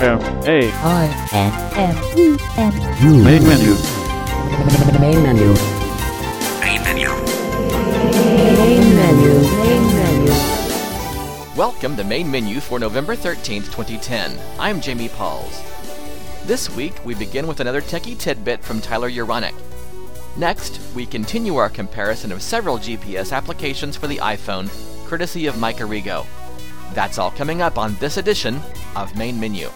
M A I N M E N main menu. main menu. main menu main menu. Welcome to Main Menu for November 13th, 2010. I'm Jamie Pauls. This week, we begin with another techie tidbit from Tyler Uronic. Next, we continue our comparison of several GPS applications for the iPhone, courtesy of Mike Arrigo. That's all coming up on this edition of Main Menu.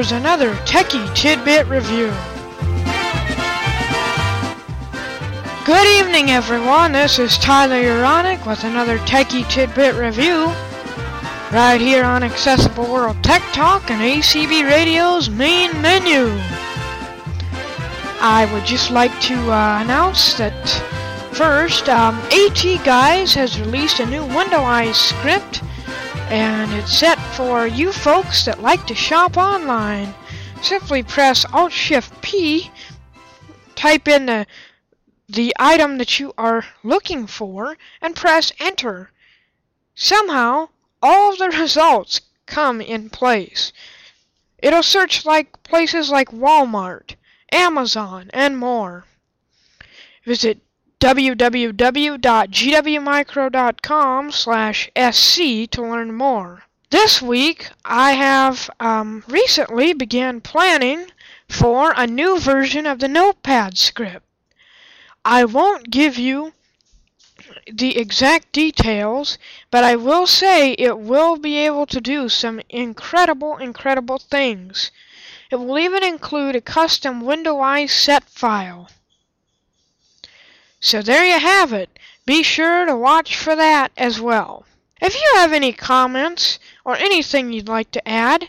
Here's another Techie Tidbit Review. Good evening, everyone. This is Tyler Uronic with another Techie Tidbit Review. Right here on Accessible World Tech Talk and ACB Radio's main menu. I would just like to uh, announce that first, um, AT Guys has released a new Window-Eyes script and it's set for you folks that like to shop online. Simply press Alt Shift P, type in the the item that you are looking for, and press Enter. Somehow, all the results come in place. It'll search like places like Walmart, Amazon, and more. Visit www.gwmicro.com slash sc to learn more. This week, I have um, recently began planning for a new version of the Notepad script. I won't give you the exact details, but I will say it will be able to do some incredible, incredible things. It will even include a custom Window-Eyes set file. So there you have it. Be sure to watch for that as well. If you have any comments or anything you'd like to add,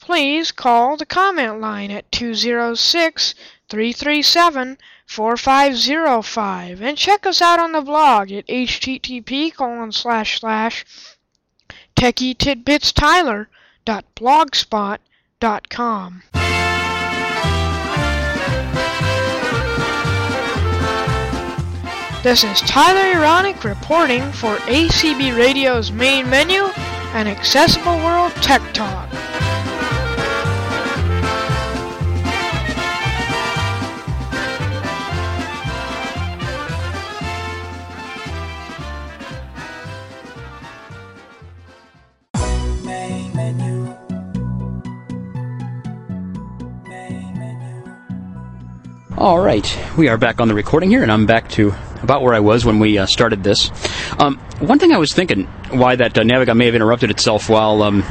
please call the comment line at 206 337 4505 and check us out on the blog at http colon slash slash techietidbitstyler.blogspot.com. This is Tyler Uronic reporting for ACB Radio's main menu and Accessible World Tech Talk. Main menu. Main menu. All right, we are back on the recording here, and I'm back to about where I was when we uh, started this. Um, one thing I was thinking why that uh, may have interrupted itself while um,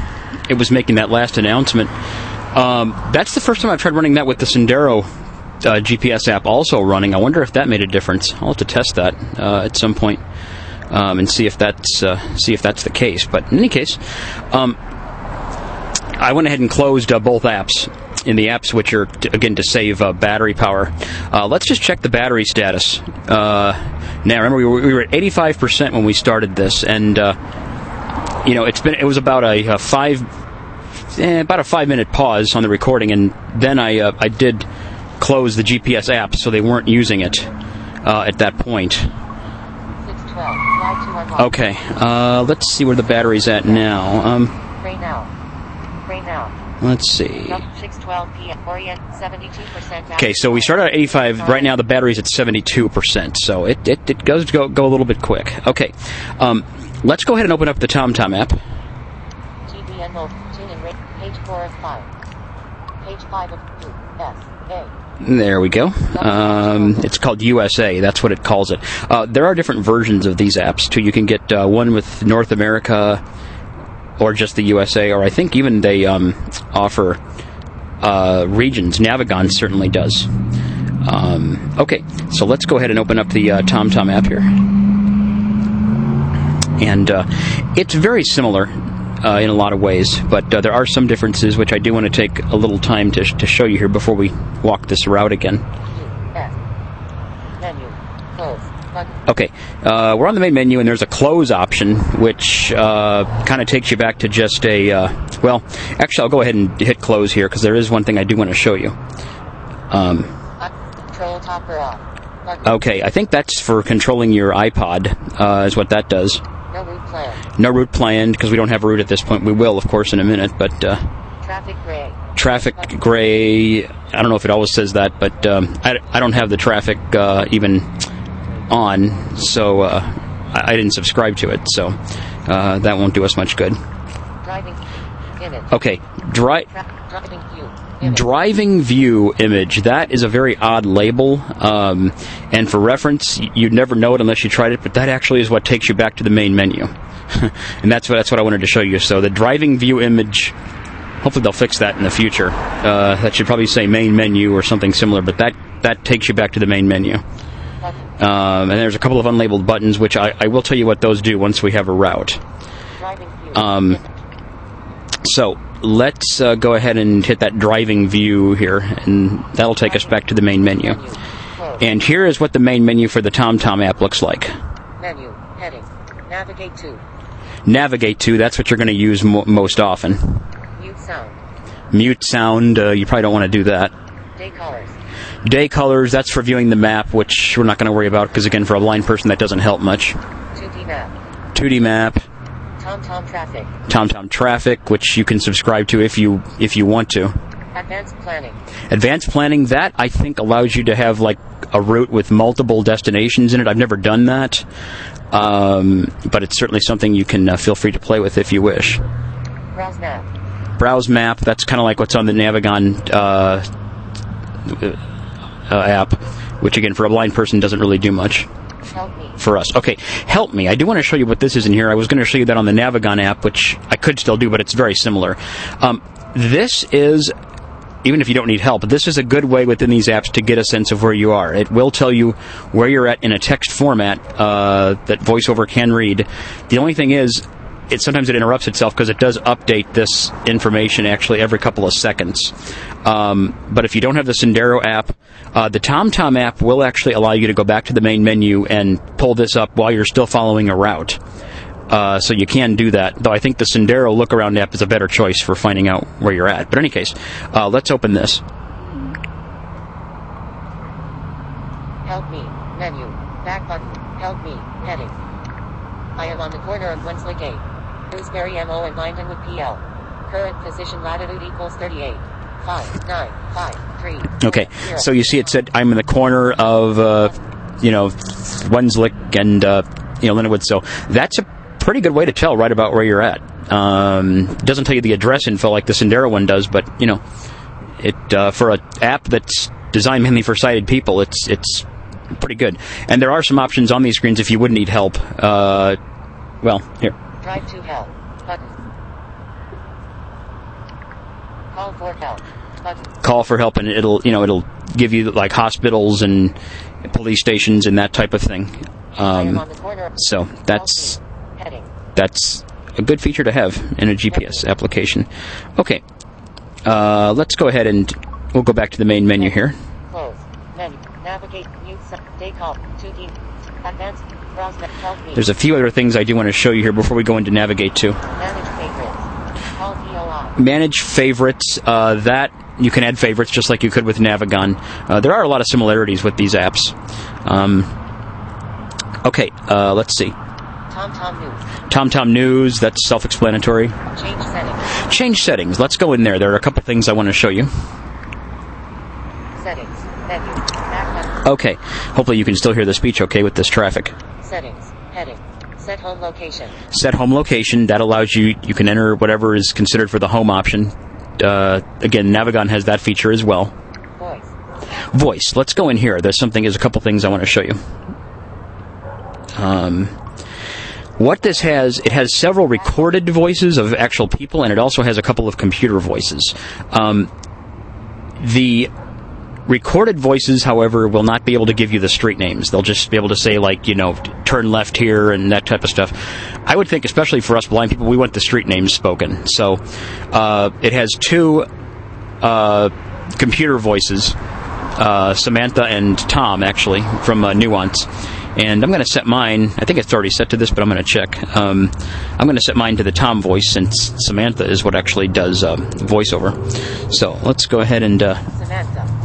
it was making that last announcement. Um, that's the first time I've tried running that with the Sendero uh, GPS app also running. I wonder if that made a difference. I'll have to test that uh, at some point um, and see if that's uh, see if that's the case. But in any case, um, I went ahead and closed uh, both apps in the app switcher to, again to save uh, battery power. Uh, let's just check the battery status. Uh, now, remember we were, we were at 85% when we started this, and uh, you know it's been it was about a, a five eh, about a five minute pause on the recording, and then I uh, I did close the GPS app so they weren't using it uh, at that point. Okay, uh, let's see where the battery's at now. Um, Right now. Right now. let's see. 612 p.m. Orient 72%. Okay, so we started at 85. Right now, the battery's at 72%, so it, it, it goes go, go a little bit quick. Okay, um, let's go ahead and open up the TomTom app. TBN mode. Tune in rate. Page 4 of 5. Page 5 of 2. S. A. There we go. Um, it's called USA. That's what it calls it. Uh, there are different versions of these apps too. You can get uh, one with North America, or just the USA, or I think even they um, offer uh, regions. Navigon certainly does. Um, okay, so let's go ahead and open up the uh, TomTom app here, and uh, it's very similar uh, in a lot of ways, but uh, there are some differences which I do want to take a little time to, to show you here before we walk this route again. S. Menu. Close. Button. Okay, uh, we're on the main menu, and there's a close option, which uh, kind of takes you back to just a. Uh, well, actually, I'll go ahead and hit close here because there is one thing I do want to show you. Um, Control top off. Button. okay, I think that's for controlling your iPod, uh, is what that does. No route plan. No route planned because we don't have a route at this point. We will, of course, in a minute, but uh, Traffic gray. traffic gray. I don't know if it always says that, but um, I, I don't have the traffic uh, even on, so uh, I, I didn't subscribe to it, so uh, that won't do us much good. Driving. Image. Okay, dri- driving view. Image. driving view image. That is a very odd label, um, and for reference, you'd never know it unless you tried it. But that actually is what takes you back to the main menu, and that's what that's what I wanted to show you. So the driving view image. Hopefully they'll fix that in the future. Uh, that should probably say main menu or something similar, but that that takes you back to the main menu. Um, and there's a couple of unlabeled buttons, which I, I will tell you what those do once we have a route. Driving view. Um, So let's uh, go ahead and hit that driving view here, and that'll take us back to the main menu. And here is what the main menu for the TomTom app looks like. Menu. Heading. Navigate to. Navigate to, that's what you're going to use mo- most often. Mute sound. Mute sound, uh, you probably don't want to do that. Day colors. Day colors, that's for viewing the map, which we're not going to worry about because, again, for a blind person, that doesn't help much. 2D map. 2D map, TomTom traffic. TomTom traffic, which you can subscribe to if you if you want to. Advanced planning. Advanced planning, that I think allows you to have like a route with multiple destinations in it. I've never done that, um, but it's certainly something you can uh, feel free to play with if you wish. Browse map. Browse map, that's kind of like what's on the Navigon uh, uh, app, which again, for a blind person, doesn't really do much Help me. for us. Okay, help me. I do want to show you what this is in here. I was going to show you that on the Navigon app, which I could still do, but it's very similar. Um, this is, even if you don't need help, this is a good way within these apps to get a sense of where you are. It will tell you where you're at in a text format uh, that VoiceOver can read. The only thing is, it sometimes it interrupts itself because it does update this information actually every couple of seconds. Um, but if you don't have the Sendero app, uh, the TomTom app will actually allow you to go back to the main menu and pull this up while you're still following a route. Uh, so you can do that, though I think the Sendero look around app is a better choice for finding out where you're at. But in any case, uh, let's open this. Help me. Menu. Back button. Help me. Heading. I am on the corner of Wensley Gate. Dewsbury MO and Lindenwood PL. Current position latitude equals 38. 5, 9, 5, 3. Okay, zero. so you see it said I'm in the corner of, uh, you know, Wenzlick and, uh, you know, Lindenwood. So that's a pretty good way to tell right about where you're at. Um, it doesn't tell you the address info like the Sendero one does, but, you know, it uh, for an app that's designed mainly for sighted people, it's it's pretty good. And there are some options on these screens if you would need help. Uh, well, here. Drive to help. Button. Call for help. Button. call for help and it'll you know it'll give you like hospitals and police stations and that type of thing um, on the corner of so that's Help me. Heading. that's a good feature to have in a gps application okay uh, let's go ahead and we'll go back to the main menu here Close. Menu. Navigate. There's a few other things i do want to show you here before we go into navigate to Manage favorites. Manage favorites uh, that you can add favorites just like you could with navigon uh, there are a lot of similarities with these apps um, okay uh, let's see TomTom News. TomTom News, that's self explanatory. Change settings. Change settings. Let's go in there. There are a couple things I want to show you. Settings. Menu. Okay. Hopefully you can still hear the speech okay with this traffic. Settings. Heading. Set home location. Set home location. That allows you, you can enter whatever is considered for the home option. Uh, again, Navigon has that feature as well. Voice. Voice. Let's go in here. There's something, there's a couple things I want to show you. Um, what this has, it has several recorded voices of actual people, and it also has a couple of computer voices. Um, the recorded voices, however, will not be able to give you the street names. They'll just be able to say, like, you know, turn left here and that type of stuff. I would think, especially for us blind people, we want the street names spoken. So uh, it has two uh, computer voices, uh, Samantha and Tom, actually, from uh, Nuance. And I'm going to set mine. I think it's already set to this, but I'm going to check. Um, I'm going to set mine to the Tom voice since Samantha is what actually does uh, voiceover. So let's go ahead and. Uh, Samantha.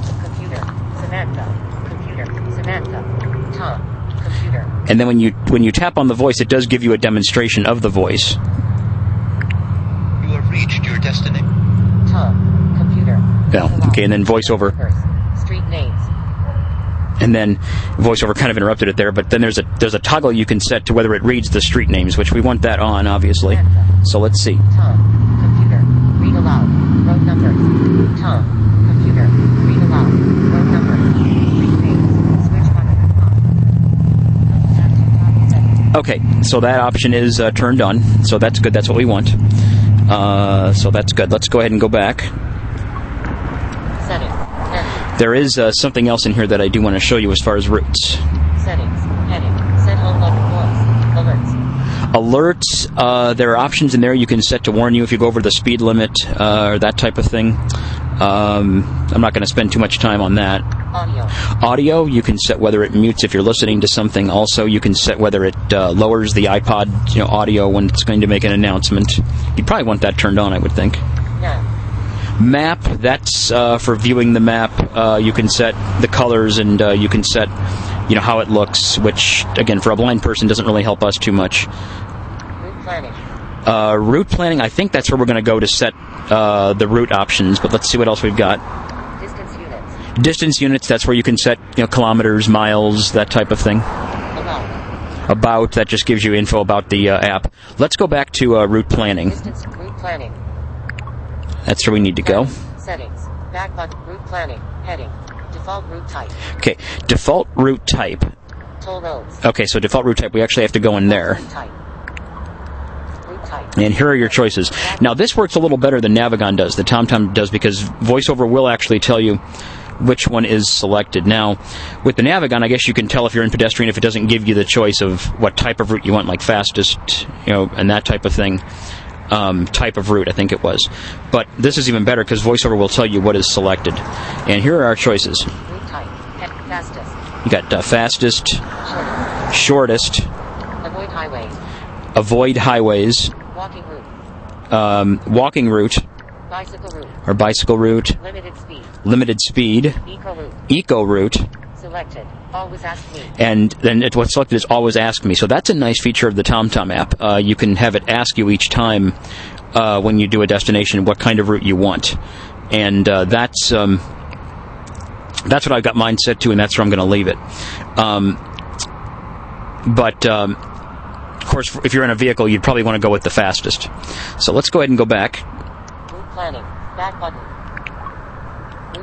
Computer. Samantha. Computer. Samantha. Tom. Computer. and then when you when you tap on the voice, it does give you a demonstration of the voice. You have reached your destiny. Tom. Computer. Yeah. Okay, and then voiceover, Street names. and then voiceover kind of interrupted it there. But then there's a there's a toggle you can set to whether it reads the street names, which we want that on, obviously. So let's see. Tom. Computer. Read aloud. Road numbers. Tom. Computer. Read aloud. Road numbers. Street names. Switch button. On. Tap to toggle settings. Okay, so that option is uh, turned on. So that's good. That's what we want. Uh, so that's good. Let's go ahead and go back. Settings. There is uh, something else in here that I do want to show you as far as routes. Settings. Heading. Set home local. Alerts. Alerts, uh, there are options in there you can set to warn you if you go over the speed limit uh, or that type of thing. Um, I'm not going to spend too much time on that. Audio. Audio, you can set whether it mutes if you're listening to something. Also, you can set whether it uh, lowers the iPod you know, audio when it's going to make an announcement. You'd probably want that turned on, I would think. Now. Map, that's uh, for viewing the map. Uh, you can set the colors and uh, you can set, you know, how it looks, which, again, for a blind person doesn't really help us too much. Route planning. Uh, route planning, I think that's where we're going to go to set uh, the route options, but let's see what else we've got. Distance units. That's where you can set, you know, kilometers, miles, that type of thing. About. About, that just gives you info about the uh, app. Let's go back to uh, route planning. Distance. Route planning. That's where we need to go. Settings. Back button. Route planning. Heading. Default route type. Okay, default route type. Toll roads. Okay, so default route type, we actually have to go in there. Type. Route type. And here are your choices. Now, this works a little better than Navigon does, the TomTom does, because VoiceOver will actually tell you which one is selected. Now, with the Navigon, I guess you can tell if you're in pedestrian if it doesn't give you the choice of what type of route you want, like fastest, you know, and that type of thing. Um, type of route, I think it was. But this is even better because VoiceOver will tell you what is selected. And here are our choices. Route type. Head fastest. You got uh, fastest, Shortest. shortest, Avoid highways, avoid highways, Walking route. um, walking route Bicycle route. or bicycle route, Limited speed. limited speed, Eco route. eco route, Selected. Always ask me. and then it, what's selected is always ask me. So that's a nice feature of the TomTom app. Uh, you can have it ask you each time uh, when you do a destination what kind of route you want, and uh, that's um, that's what I've got mine set to, and that's where I'm going to leave it. Um, but um, of course, if you're in a vehicle, you'd probably want to go with the fastest. So let's go ahead and go back. Planning. Back button.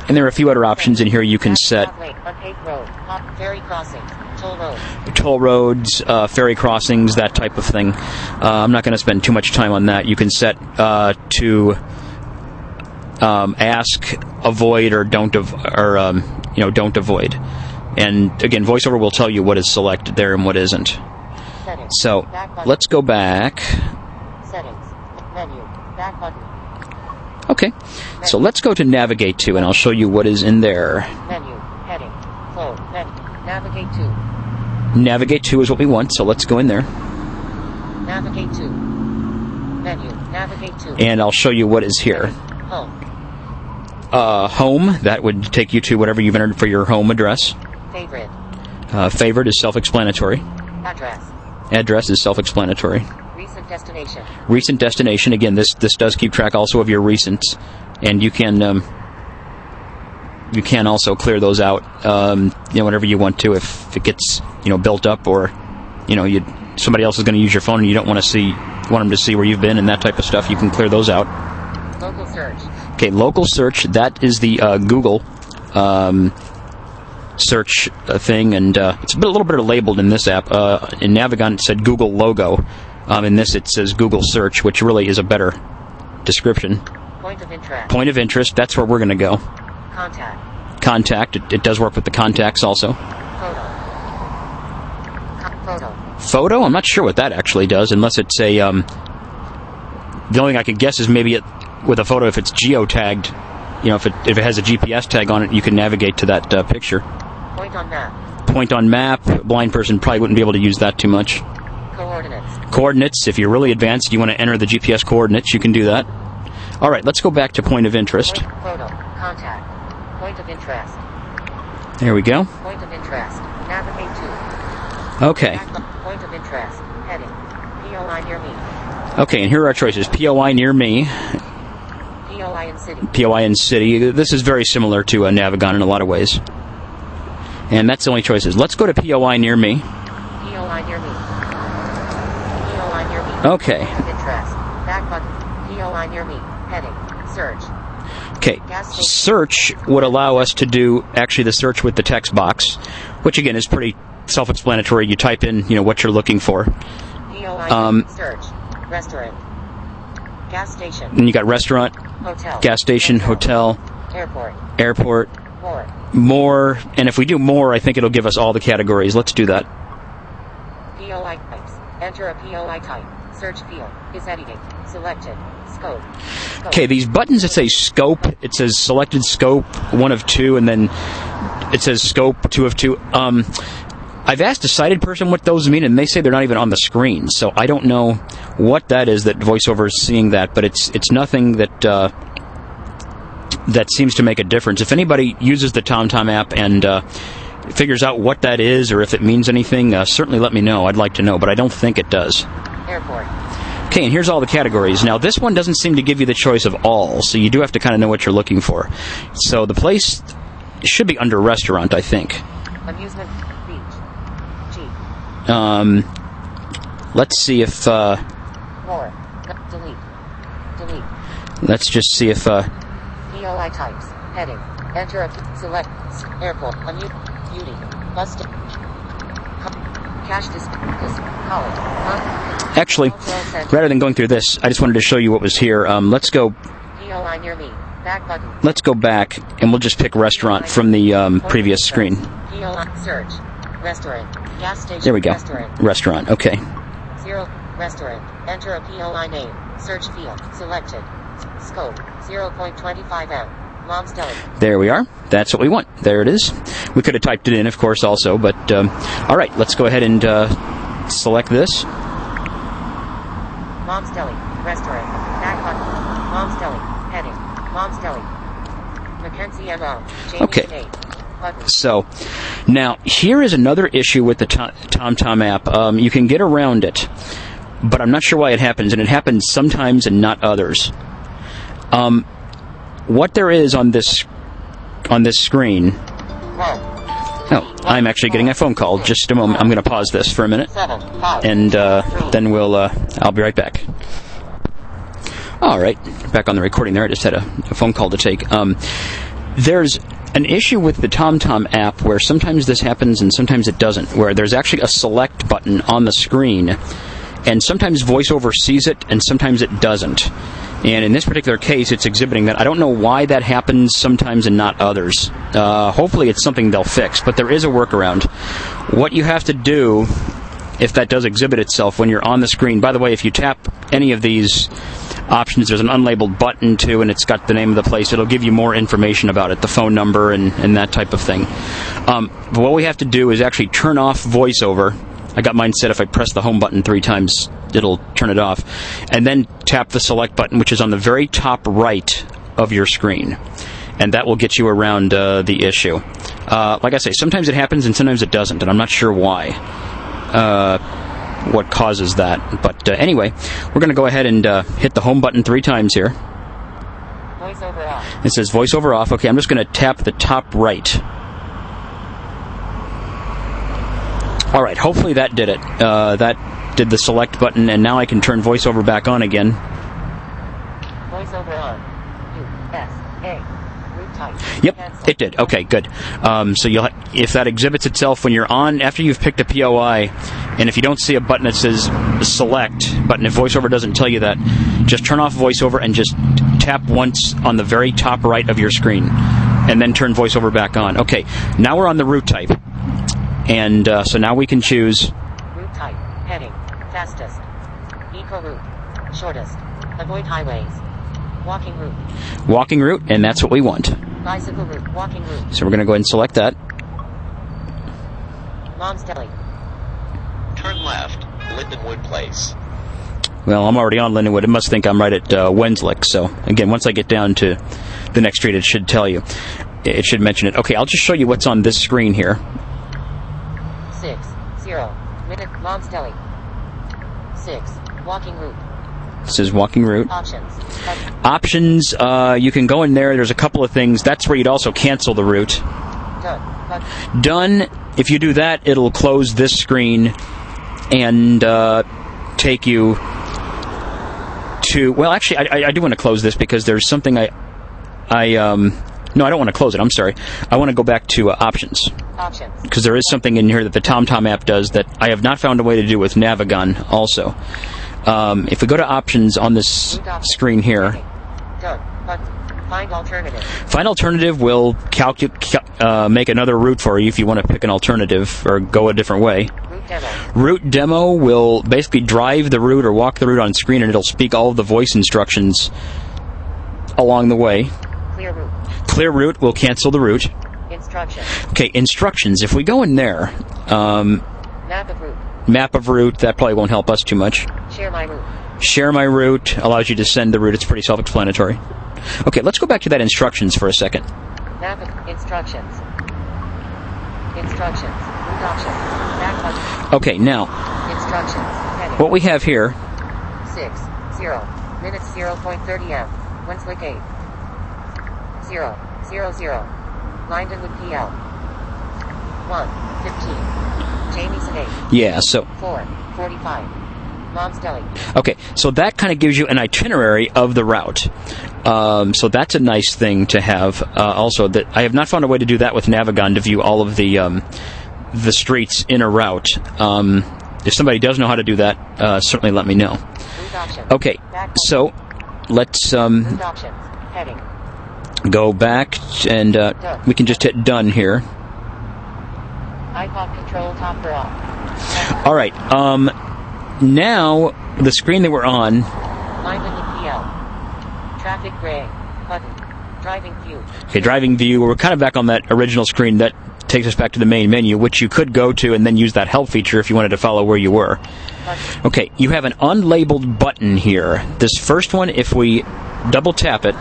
And there are a few other options in here you can set. Stop lane. Unpaved road. Hop. Ferry crossing. Toll road. toll roads, uh, ferry crossings, that type of thing. Uh, I'm not going to spend too much time on that. You can set uh, to um, ask, avoid, or don't av- or um, you know don't avoid. And again, VoiceOver will tell you what is selected there and what isn't. Settings. So let's go back. Settings. Menu. Back button. Okay, so let's go to navigate to, and I'll show you what is in there. Menu. Heading. Flow. Navigate to. Navigate to is what we want, so let's go in there, Navigate to. Menu. Navigate to. and I'll show you what is here. Home. Uh, home that would take you to whatever you've entered for your home address. Favorite. Uh, favorite is self-explanatory. Address. Address is self-explanatory. Recent destination. Recent destination. Again, this this does keep track also of your recents, and you can um, you can also clear those out. Um, you know, whenever you want to, if it gets you know built up, or you know, you somebody else is going to use your phone and you don't want to see want them to see where you've been and that type of stuff. You can clear those out. Local search. Okay, local search. That is the uh, Google um, search uh, thing, and uh, it's a, bit, a little bit labeled in this app. Uh, in Navigon, it said Google logo. Um, in this, it says Google search, which really is a better description. Point of interest. Point of interest. That's where we're going to go. Contact. Contact. It, it does work with the contacts also. Photo. Photo. Photo. I'm not sure what that actually does, unless it's a. Um, the only thing I could guess is maybe it, with a photo, if it's geotagged, you know, if it if it has a GPS tag on it, you can navigate to that uh, picture. Point on map. point on map. A blind person probably wouldn't be able to use that too much. Coordinates. Coordinates, if you're really advanced, you want to enter the GPS coordinates, you can do that. All right, let's go back to point of interest. Point, photo. Contact. Point of interest. There we go. Point of interest. Navigate to. Okay. Point of interest. Heading. POI near me. Okay, and here are our choices. POI near me, POI in city. POI in city. This is very similar to uh, Navigon in a lot of ways. And that's the only choices. Let's go to POI near me. POI near me. POI near me. Okay. Interest. Back button. Near me. Heading. Search. Okay. Search would allow us to do actually the search with the text box, which again is pretty self-explanatory. You type in, you know, what you're looking for. Um, search. Restaurant. Gas station. And you got restaurant, Hotel. gas station, hotel, Airport. airport, More. more, and if we do more, I think it'll give us all the categories. Let's do that. POI types. Enter a POI type. Search field. Is editing. Selected. Scope. Okay, these buttons that say scope, it says selected scope, one of two, and then it says scope, two of two. Um, I've asked a sighted person what those mean, and they say they're not even on the screen. So I don't know what that is that VoiceOver is seeing that, but it's it's nothing that uh, that seems to make a difference. If anybody uses the TomTom app and uh, figures out what that is, or if it means anything, uh, certainly let me know. I'd like to know, but I don't think it does. Airport. Okay, and here's all the categories. Now, this one doesn't seem to give you the choice of all, so you do have to kind of know what you're looking for. So the place should be under restaurant, I think. Amusement. Beach. Um, let's see if uh, More. Delete. Delete. let's just see if uh, POI types. Heading. Enter a select airport. Amu- beauty. Bus. Actually, cultural center. rather than going through this, I just wanted to show you what was here. Um, let's go. Near me. Back button. Let's go back, and we'll just pick restaurant from the um, previous screen. Search. Restaurant. Gas station. There we go. Restaurant. Restaurant. Okay. Zero. Restaurant. Enter a POI name. Search field. Selected. Scope. 0.25 M. Mom's Deli. There we are. That's what we want. There it is. We could have typed it in, of course, also. But um, all right, let's go ahead and uh, select this. Mom's Deli. Restaurant. Back button. Mom's Deli. Heading. Mom's Deli. Mackenzie M.O. Jamie Okay. Button. So, now here is another issue with the To- TomTom app. Um, you can get around it, but I'm not sure why it happens, and it happens sometimes and not others. Um, what there is on this on this screen. Oh, I'm actually getting a phone call. Just a moment. I'm going to pause this for a minute, and uh, then we'll. Uh, I'll be right back. All right, back on the recording there. I just had a, a phone call to take. Um, there's an issue with the TomTom app where sometimes this happens and sometimes it doesn't, where there's actually a select button on the screen, and sometimes VoiceOver sees it and sometimes it doesn't. And in this particular case, it's exhibiting that. I don't know why that happens sometimes and not others. Uh, hopefully, it's something they'll fix, but there is a workaround. What you have to do if that does exhibit itself when you're on the screen. By the way, if you tap any of these options, there's an unlabeled button too, and it's got the name of the place. It'll give you more information about it, the phone number and, and that type of thing. Um, but what we have to do is actually turn off VoiceOver. I got mine set if I press the home button three times, it'll turn it off. And then tap the select button, which is on the very top right of your screen. And that will get you around uh, the issue. Uh, like I say, sometimes it happens and sometimes it doesn't, and I'm not sure why uh, what causes that. But uh, anyway, we're going to go ahead and uh, hit the home button three times here. Voiceover off. It says voiceover off. Okay, I'm just going to tap the top right. All right, hopefully that did it. Uh, that did the select button, and now I can turn voiceover back on again. Voiceover on. U S A. Root type. Yep, Cancel. it did. Okay, good. Um, so you'll ha- if that exhibits itself when you're on after you've picked a POI, and if you don't see a button that says select button, if VoiceOver doesn't tell you that, just turn off VoiceOver and just tap once on the very top right of your screen, and then turn VoiceOver back on. Okay, now we're on the root type, and uh, so now we can choose. Route type. Heading. Fastest. Eco route. Shortest. Avoid highways. Walking route. Walking route, and that's what we want. Bicycle route. Walking route. So we're going to go ahead and select that. Mom's Deli. Turn left, Lindenwood Place. Well, I'm already on Lindenwood. It must think I'm right at uh, Wenzlick. So again, once I get down to the next street, it should tell you. It should mention it. Okay, I'll just show you what's on this screen here. Six. Zero. Minute. Mom's Deli. Six. Walking route. This is walking route. Options. Options, uh, you can go in there. There's a couple of things. That's where you'd also cancel the route. Done. Done. If you do that, it'll close this screen and uh, take you to. Well, actually, I, I, do want to close this because there's something I, I um, no, I don't want to close it. I'm sorry. I want to go back to uh, Options. Because there is something in here that the TomTom app does that I have not found a way to do with Navigon. Also, um, if we go to options on this screen here. Find alternative. Find alternative will calcu- cal- uh, make another route for you if you want to pick an alternative or go a different way. Route demo. Route demo will basically drive the route or walk the route on screen, and it'll speak all of the voice instructions along the way. Clear route. Clear route will cancel the route. Instructions. Okay, instructions. If we go in there, um, Map of route. map of route, that probably won't help us too much. Share my route. Share my route allows you to send the route. It's pretty self-explanatory. Okay, let's go back to that instructions for a second. Map of instructions. Instructions. Route options. Back button. Okay, now Instructions. Heading. what we have here Six. Zero. Minutes 0.30 M. Wenzlick 8. Zero. Zero zero. Lindenwood PL. One. Fifteen. Jamieson 8. Yeah, so Four. Forty-five. Mom's Deli. okay, so that kind of gives you an itinerary of the route. Um, so that's a nice thing to have. Uh, also, that I have not found a way to do that with Navigon to view all of the um, the streets in a route. Um, if somebody does know how to do that, uh, certainly let me know. Okay, so let's um, Route options. Heading. Go back and uh, we can just hit done here. iPod control top for off. All right. Um, now the screen that we're on. Lindenwood PL. Traffic gray. Button. Driving view. Okay, driving view. We're kind of back on that original screen that takes us back to the main menu, which you could go to and then use that help feature if you wanted to follow where you were. Okay, you have an unlabeled button here. This first one, if we double tap it,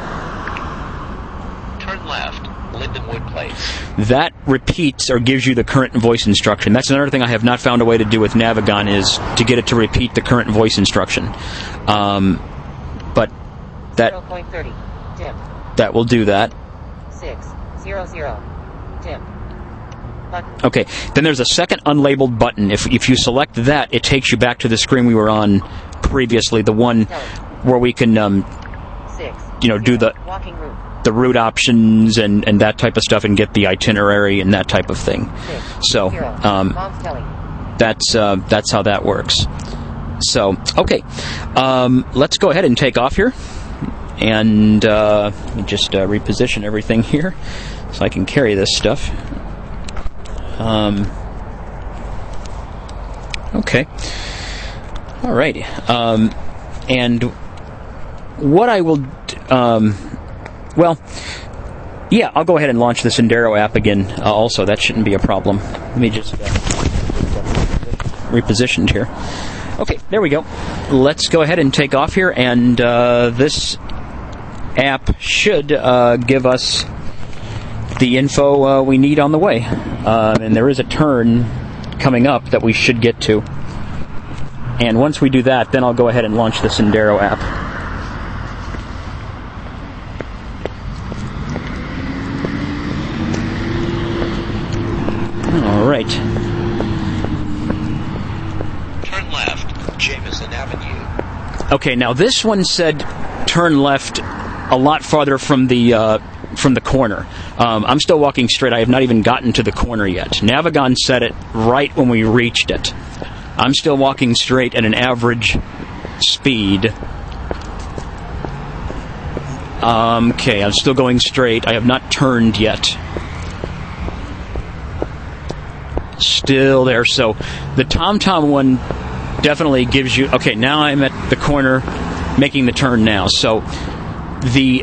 left, Lindenwood Place. that repeats or gives you the current voice instruction. That's another thing I have not found a way to do with Navigon is to get it to repeat the current voice instruction. Um, but that 0.30. Dim. that will do that. Six. Zero zero. Dim. Button. Okay, then there's a second unlabeled button. If if you select that, it takes you back to the screen we were on previously, the one where we can um, Six. You know, do zero. the- Walking route. The route options and, and that type of stuff and get the itinerary and that type of thing. So um, that's uh, that's how that works. So okay, um, let's go ahead and take off here, and uh, let me just uh, reposition everything here so I can carry this stuff. Um, okay, all right, um, and what I will, d- um, well. Yeah, I'll go ahead and launch the Sendero app again. Uh, also, that shouldn't be a problem. Let me just uh, repositioned here. Okay, there we go. Let's go ahead and take off here, and uh, this app should uh, give us the info uh, we need on the way. Um, and there is a turn coming up that we should get to. And once we do that, then I'll go ahead and launch the Sendero app. All right. Turn left, Jamieson Avenue. Okay, now this one said turn left a lot farther from the uh, from the corner. Um, I'm still walking straight. I have not even gotten to the corner yet. Navigon said it right when we reached it. I'm still walking straight at an average speed. Um, okay, I'm still going straight. I have not turned yet. Still there. So the TomTom one definitely gives you. Okay, now I'm at the corner, making the turn now. So the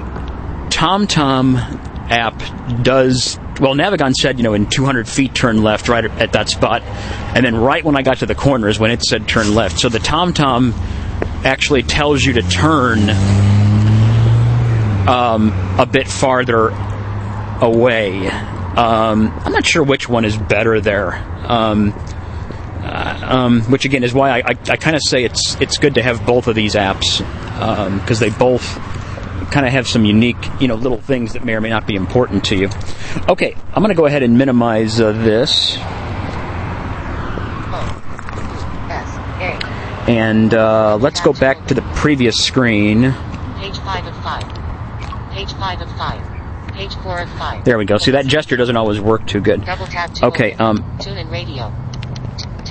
TomTom app does well, Navigon said, you know, in 200 feet, turn left right at that spot. And then right when I got to the corner is when it said turn left. So the TomTom actually tells you to turn um, a bit farther away. Um, I'm not sure which one is better there. Um, um, which again is why I, I, I kind of say it's it's good to have both of these apps because they both kind of have some unique you know little things that may or may not be important to you. Okay, I'm going to go ahead and minimize uh, this and uh, let's go back to the previous screen. Page five of five. Page five of five. Page four of five. There we go. See that gesture doesn't always work too good. Double tap Okay, um, Tune in radio.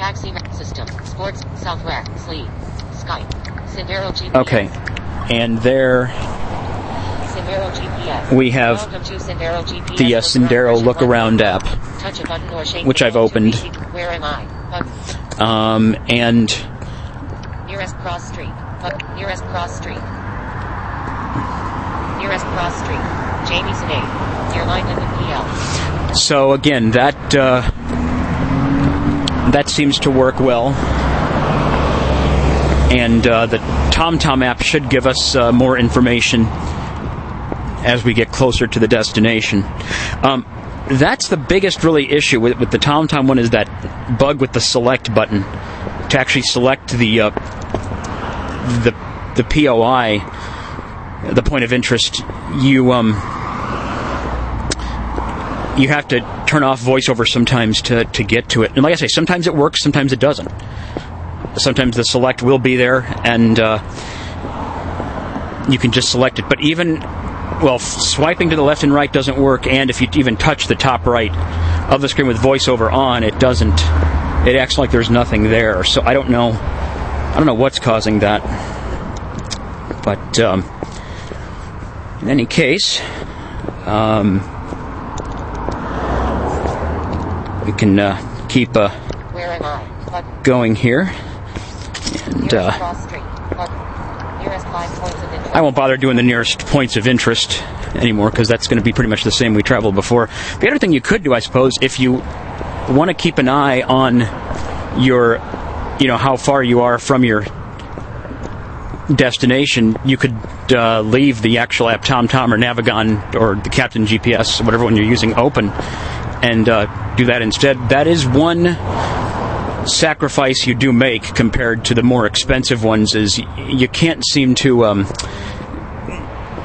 Taxi system. Sports. Southwest. Sleep. Skype. Sendero GPS. Okay, and there Sendero GPS. We have to Sendero GPS. the uh, Look around Sendero look around app, Touch a button or shake which I've opened. Where am I? Button. um, and Nearest cross street. Button. Nearest cross street. Nearest cross street. Jamie Sinead. Near Lyndon and PL. so again that uh, that seems to work well. And uh, the TomTom app should give us uh, more information as we get closer to the destination. Um, that's the biggest really issue with, with the TomTom one is that bug with the select button to actually select the uh, the the POI, the point of interest. You um you have to turn off voiceover sometimes to, to get to it. And like I say, sometimes it works, sometimes it doesn't. Sometimes the select will be there, and uh, you can just select it. But even, well, swiping to the left and right doesn't work, and if you even touch the top right of the screen with voiceover on, it doesn't. It acts like there's nothing there. So I don't know. I don't know what's causing that. But um, in any case, um, we can uh, keep uh, Where am I? Button. going here. And uh, cross street. Button. Nearest five points of interest. I won't bother doing the nearest points of interest anymore because that's going to be pretty much the same we traveled before. The other thing you could do, I suppose, if you want to keep an eye on your, you know, how far you are from your destination, you could uh, leave the actual app TomTom or Navigon or the Captain GPS, whatever one you're using, open and uh, do that instead. That is one sacrifice you do make compared to the more expensive ones is you can't seem to um,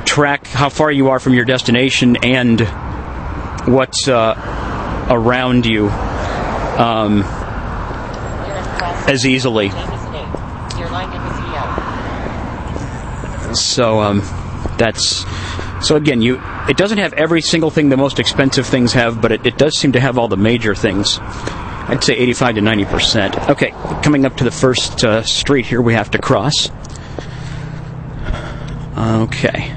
track how far you are from your destination and what's uh, around you um, as easily. So um, that's so again, you it doesn't have every single thing the most expensive things have, but it, it does seem to have all the major things. I'd say 85 to 90 percent. Okay, coming up to the first uh, street here, we have to cross. Okay,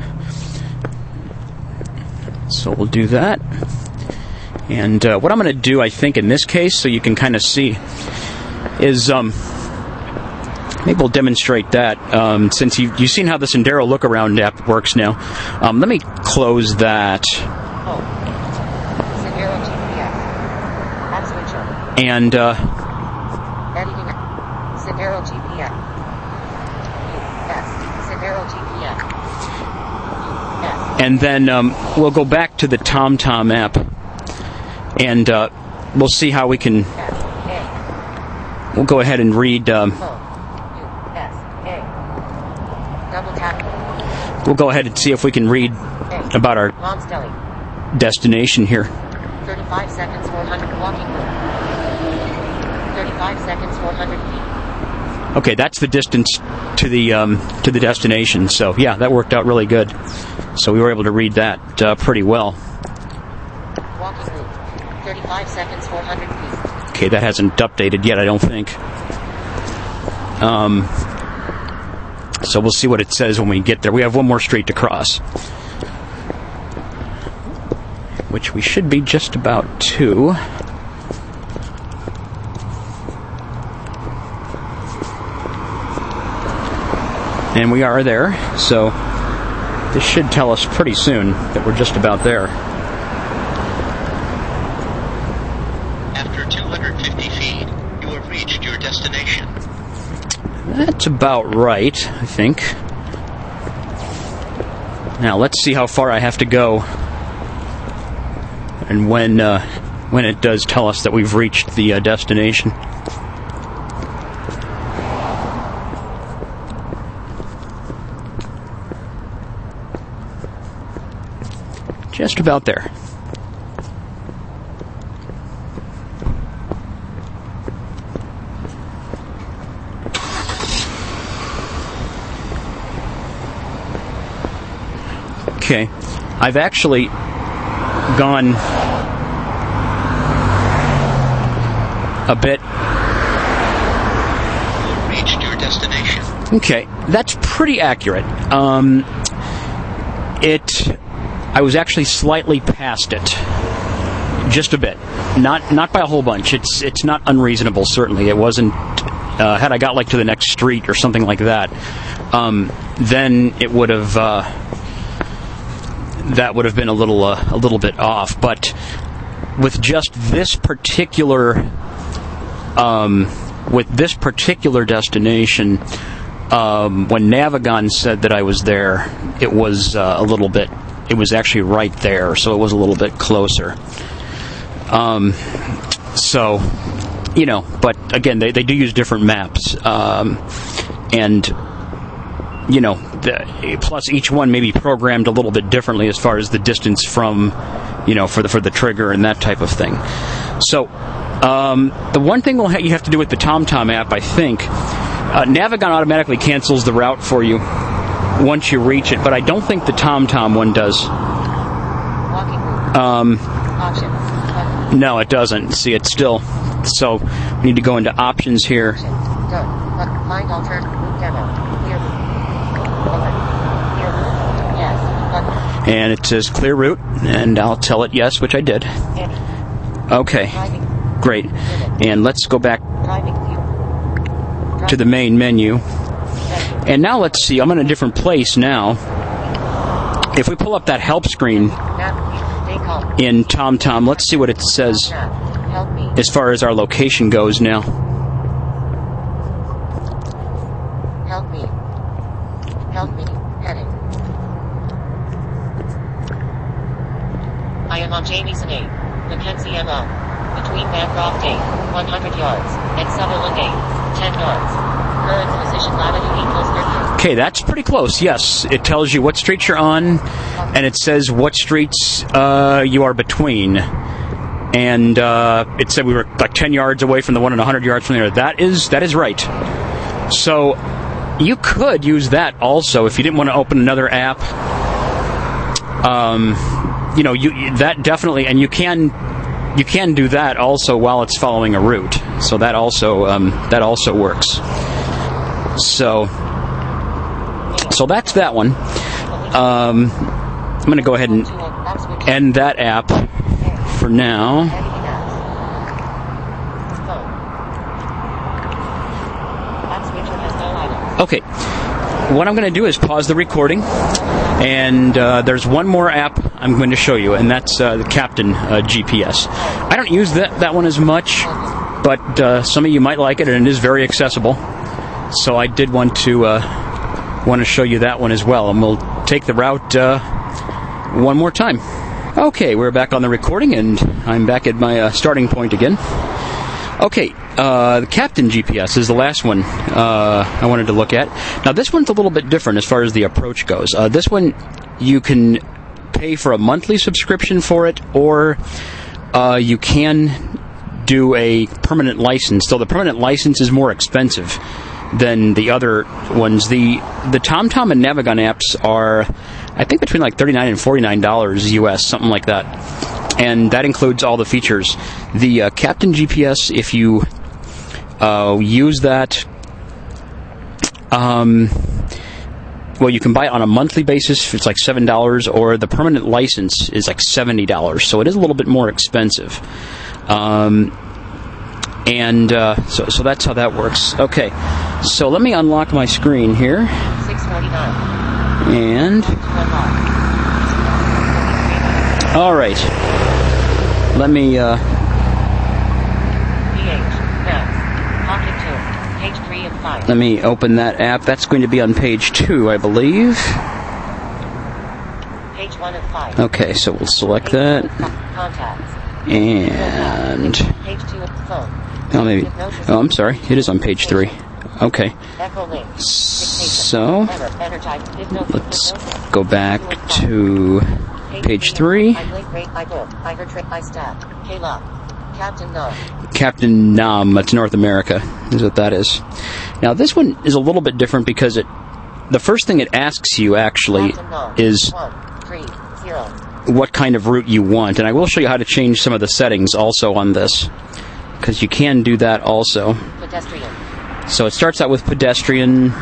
so we'll do that. And uh, what I'm going to do, I think, in this case, so you can kind of see, is um, Maybe we'll demonstrate that um, since you, you've seen how the Sendero look around app works now. Um, let me close that Home. Sendero GPS. App switcher. and uh, Editing. Sendero GPS. Yes. Sendero GPS. Yes. and then um, we'll go back to the TomTom app and uh, we'll see how we can. We'll go ahead and read. Um, Home. U. S. A. Double tap. We'll go ahead and see if we can read about our destination here. 35 seconds, 400 walking 35 seconds, 400 feet. Okay, that's the distance to the um, to the destination. So yeah, that worked out really good. So we were able to read that uh, pretty well. Walking route. 35 seconds, 400 feet. Okay, that hasn't updated yet, I don't think. Um, so we'll see what it says when we get there. We have one more street to cross, which we should be just about to. And we are there, so this should tell us pretty soon that we're just about there. That's about right, I think. Now let's see how far I have to go, and when uh, when it does tell us that we've reached the uh, destination. Just about there. Okay. I've actually gone a bit. Reached your destination. Okay, that's pretty accurate. Um, it. I was actually slightly past it, just a bit. Not not by a whole bunch. It's it's not unreasonable. Certainly, it wasn't. Uh, had I got like to the next street or something like that, um, then it would have. Uh, that would have been a little uh, a little bit off. But with just this particular um, with this particular destination, um, when Navigon said that I was there, it was uh, a little bit. It was actually right there, so it was a little bit closer. Um, so, you know, but again, they, they do use different maps, um, and you know, the, plus each one may be programmed a little bit differently as far as the distance from, you know, for the for the trigger and that type of thing. So, um, the one thing we'll ha- you have to do with the TomTom app, I think, uh, Navigon automatically cancels the route for you once you reach it, but I don't think the TomTom one does. Um, no, it doesn't. See, it's still. So we need to go into options here. Done. Button. Find alternate route demo. Clear route. Open. Clear route. Yes. Button. And it says clear route, and I'll tell it yes, which I did. Okay, great. And let's go back to the main menu. And now let's see, I'm in a different place now. If we pull up that help screen Nav. Day call. in TomTom, let's see what it says Nav. Help me. as far as our location goes now. Help me. Help me. Heading. I am on Jamieson A. Mackenzie MO. Between 100 yards. And Sutherland 10 yards. Current position latitude equals 30. Okay, that's pretty close. Yes, it tells you what streets you're on, and it says what streets uh, you are between. And uh, it said we were like 10 yards away from the one and 100 yards from the other. That is that is right. So you could use that also if you didn't want to open another app. Um, you know, you that definitely, and you can you can do that also while it's following a route. So that also um, that also works. So so that's that one. Um, I'm going to go ahead and end that app for now. Okay. What I'm going to do is pause the recording, and uh, there's one more app I'm going to show you, and that's uh, the Captain uh, GPS. I don't use that, that one as much, but uh, some of you might like it, and it is very accessible. So I did want to uh, want to show you that one as well, and we'll take the route uh, one more time. Okay, we're back on the recording, and I'm back at my uh, starting point again. Okay, uh, the Captain GPS is the last one uh, I wanted to look at. Now, this one's a little bit different as far as the approach goes. Uh, this one, you can pay for a monthly subscription for it, or uh, you can do a permanent license. Though the permanent license is more expensive than the other ones. The the TomTom and Navigon apps are, I think, between like thirty nine and forty nine dollars US, something like that, and that includes all the features. The uh, Captain GPS, if you uh, use that. Um, well, you can buy it on a monthly basis. It's like seven dollars, or the permanent license is like seventy dollars. So it is a little bit more expensive. Um, and uh, so, so that's how that works. Okay, so let me unlock my screen here, 649. and all right. Let me. Uh, PH. Maps. Pocket Page 3 of 5. Let me open that app. That's going to be on page two, I believe. Page 1 of 5. Okay, so we'll select that. Contacts. And. Page 2 of phone. Oh, maybe. Oh, I'm sorry. It is on page three. Okay. EchoLink. Dictation. So, Error. Energize. If no- if let's go back to page three. I blink rate. I book. I heard trick. I stab. K-Lock. Captain No. Captain Nam. Uh, That's North America, is what that is. Now, this one is a little bit different because it. The first thing it asks you actually is 1, 3, what kind of route you want, and I will show you how to change some of the settings also on this, because you can do that also. Pedestrian. So it starts out with pedestrian, Bike.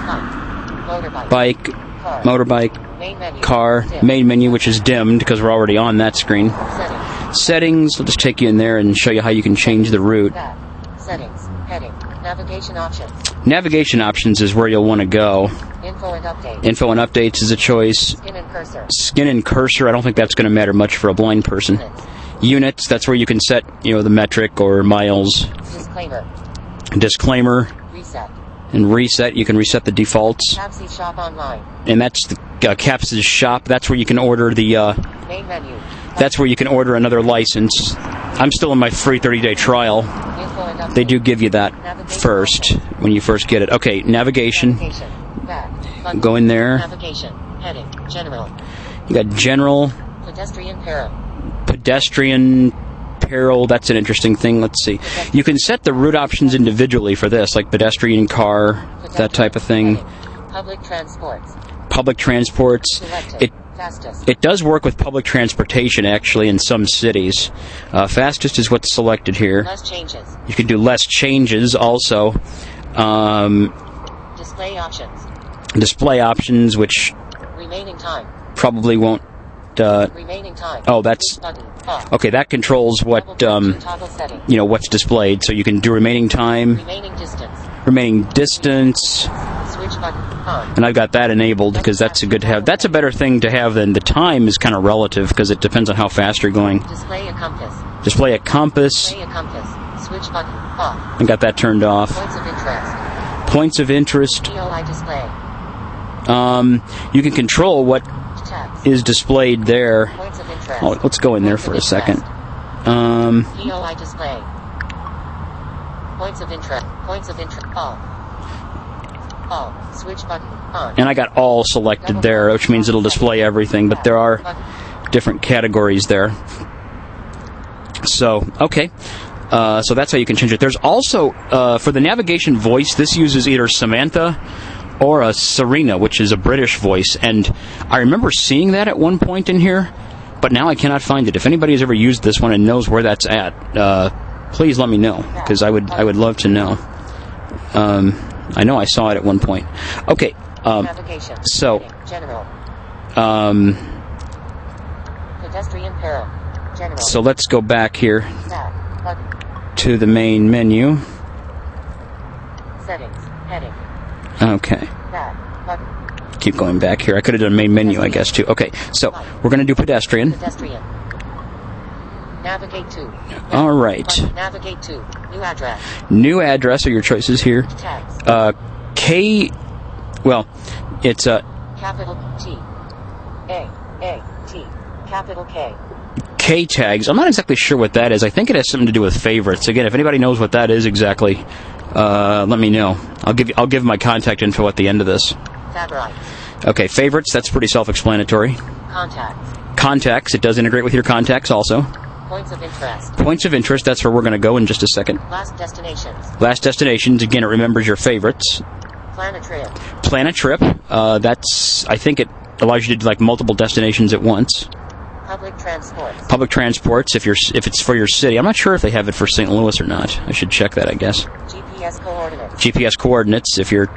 Motorbike. bike, Car. motorbike, Main menu. car, main menu, which is dimmed because we're already on that screen. Settings, we'll just take you in there and show you how you can change the route. Back. Settings. Heading. Navigation options. Navigation options is where you'll want to go. Info and updates. Info and updates is a choice. Skin and cursor. Skin and cursor, I don't think that's going to matter much for a blind person. Minutes. Units, that's where you can set, you know, the metric or miles. Disclaimer. Disclaimer Reset. and reset, you can reset the defaults. Tapsy shop online. And that's the uh, Caps' shop. That's where you can order the uh, Main menu. That's where you can order another license. I'm still in my free 30-day trial. Info and update. They do give you that first when you first get it. Okay, navigation. Navigation. Go in there. Navigation. Heading. General. You got general, Pedestrian para. pedestrian, peril. That's an interesting thing. Let's see. You can set the route options individually for this, like pedestrian, car, that type of thing. Public transports. Public transports. It Fastest. It does work with public transportation actually in some cities. Uh, fastest is what's selected here. Less changes. You can do less changes also. Um, Display options. display options, which Remaining time. probably won't. Uh, Remaining time. oh, that's Button. Okay. That controls what um, you know what's displayed. So you can do remaining time, Remaining distance. Remaining distance, Switch button. And I've got that enabled because that's a good to have. That's a better thing to have than the time is kind of relative because it depends on how fast you're going. Display a compass. Display a compass. Display a compass. Switch button. Off. I got that turned off. Points of interest. Points of interest. Display. Um, you can control what Tabs. is displayed there. Points of interest. Oh, let's go in there for a second. Um, POI display. Points of interest. Points of interest. All. All. Switch button. On. and I got all selected there, which means it'll display everything, but there are different categories there. So, okay. Uh, so that's how you can change it. There's also, uh, for the navigation voice, this uses either Samantha or a Serena, which is a British voice. And I remember seeing that at one point in here, but now I cannot find it. If anybody has ever used this one and knows where that's at, uh, please let me know, because I would, I would love to know. Um, I know I saw it at one point. Okay. Um, so- General. um, Pedestrian peril. General. so let's go back here to the main menu. Settings. Heading. Okay. Keep going back here. I could have done main menu, I guess, too. Okay, so we're going to do pedestrian. Pedestrian. Navigate to. All right. Navigate to. New address. New address are your choices here. Uh, K, well, it's a. Capital T. A. A. T. Capital K. K tags. I'm not exactly sure what that is. I think it has something to do with favorites. Again, if anybody knows what that is exactly, uh, let me know. I'll give you, I'll give my contact info at the end of this. Favorites. Okay, favorites. That's pretty self-explanatory. Contacts. Contacts. It does integrate with your contacts also. Points of interest. Points of interest. That's where we're going to go in just a second. Last destinations. Last destinations. Again, it remembers your favorites. Plan a trip. Plan a trip. Uh, that's I think it allows you to do like multiple destinations at once. Public transports. Public transports. If you're if it's for your city, I'm not sure if they have it for St. Louis or not. I should check that. I guess. GPS coordinates. GPS coordinates. If you're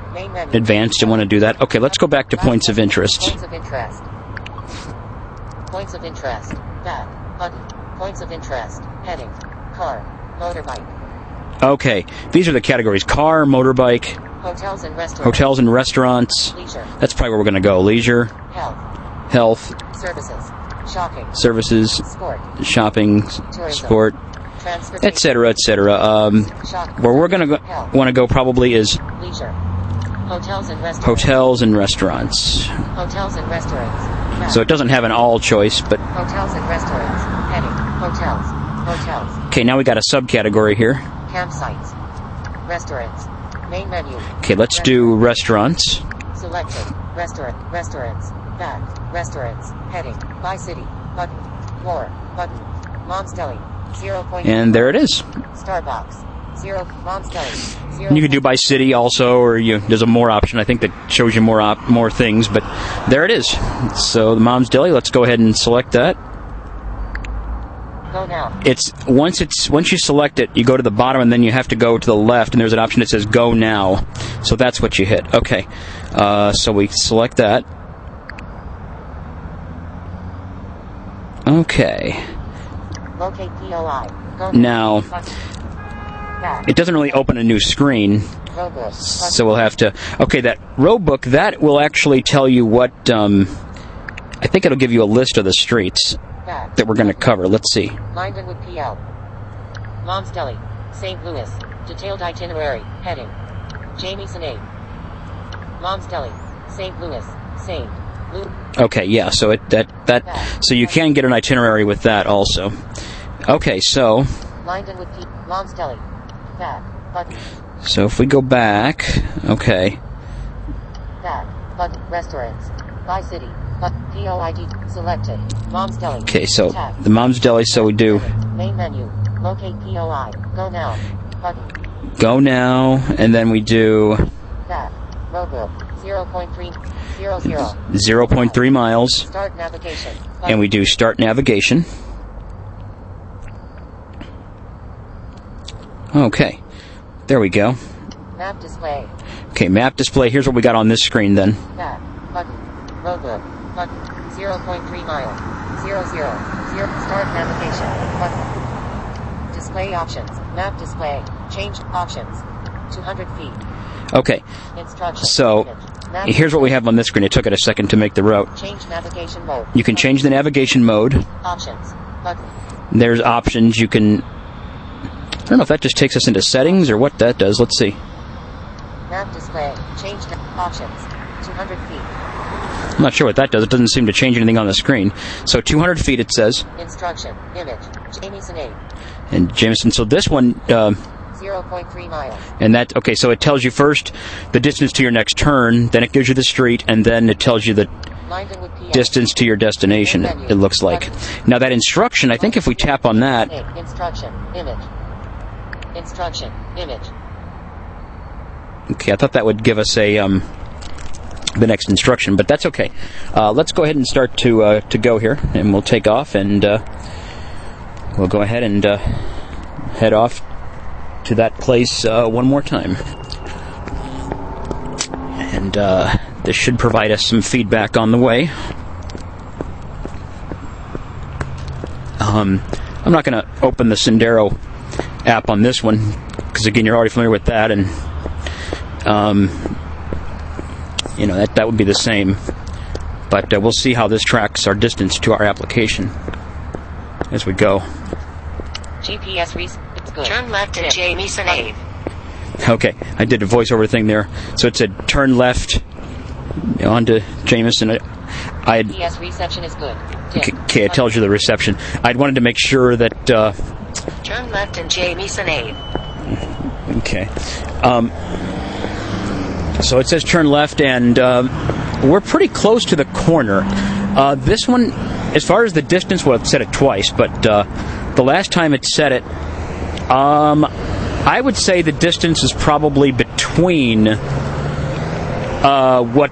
advanced and want to do that. Okay, let's go back to Last points of interest. Points of interest. Points of interest. Back. Button. Points of interest. Heading. Car. Motorbike. Okay, these are the categories: car, motorbike, Hotels and restaurants. hotels and restaurants. Leisure. That's probably where we're going to go. Leisure, Health. health, Services. Shopping. services, Sport. shopping, Tourism. sport, etc., etc. Um, where we're gonna go, want to go probably is Leisure. Hotels and restaurants. hotels and restaurants. Hotels and restaurants. So it doesn't have an all choice, but Hotels and restaurants. Hotels. Hotels. okay. Now we got a subcategory here. Campsites. Restaurants. Main menu. Okay, let's do restaurants. Selected. Restaurant. Restaurants. Back. Restaurants. Heading. By city. Button. More. Button. Mom's Deli. Zero point. And there it is. Starbucks. Zero. Mom's Deli. Zero. And you can do by city also, or you there's a more option. I think that shows you more op, more things, but there it is. So the Mom's Deli. Let's go ahead and select that. Go now. It's once it's once you select it, you go to the bottom, and then you have to go to the left, and there's an option that says Go Now. So that's what you hit. Okay. Uh, so we select that. Okay. Locate POI. Go Now it doesn't really open a new screen, so we'll have to. Okay, that row book that will actually tell you what. Um, I think it'll give you a list of the streets Back. that we're going to cover. Let's see. Lindenwood PL. Mom's Deli. St. Louis. Detailed itinerary. Heading. Jamie Sinade. Mom's Deli. St. Louis. St. Louis. Okay, yeah. So it that that so you can get an itinerary with that also. Okay, so Lindenwood P. Mom's Deli. Back. Button. so if we go back, okay, Back. Button. Restaurants. By city. Selected. Mom's Deli. okay. So Tab. the Mom's Deli. So we do Main menu. Locate POI. Go now. Button. go now, and then we do Back. Robo. 0.3. 00. 0.3 miles, Start navigation. and we do start navigation. Okay, there we go. Map display. Okay, map display. Here's what we got on this screen then. Back. Button. Button. 0.3 mile. 00. Zero. Start navigation. Button. Display options. Map display. Change options. 200 feet. Okay. So, here's what we have on this screen. It took it a second to make the route. Change navigation mode. You can change the navigation mode. Options. Button. There's options. You can. I don't know if that just takes us into settings or what that does. Let's see. Map display. Change options. 200 feet. I'm not sure what that does. It doesn't seem to change anything on the screen. So 200 feet it says. Instruction. Image. Jamie Sinade. And Jamieson. So this one, uh, 0.3 miles. and that okay. So it tells you first the distance to your next turn, then it gives you the street, and then it tells you the distance to your destination. It looks like. Now that instruction, I think if we tap on that, Instruction. Image. Instruction. Image. okay, I thought that would give us a um, the next instruction, but that's okay. Uh, let's go ahead and start to uh, to go here, and we'll take off, and uh, we'll go ahead and uh, head off to that place uh, one more time. And uh, this should provide us some feedback on the way. Um, I'm not going to open the Sendero app on this one because again, you're already familiar with that, and um, you know that that would be the same. But uh, we'll see how this tracks our distance to our application as we go. GPS res- it's good. Turn left at Jamie Sinade. Okay, I did a voiceover thing there, so it said turn left onto Jamieson. I, I had GPS reception is good. Okay, it tells you the reception. I'd wanted to make sure that uh, Turn left at Jamie Sinade. Okay. Um, so it says turn left, and uh, we're pretty close to the corner. Uh, this one, as far as the distance, well, it said it twice, but uh, the last time it said it, um, I would say the distance is probably between uh, what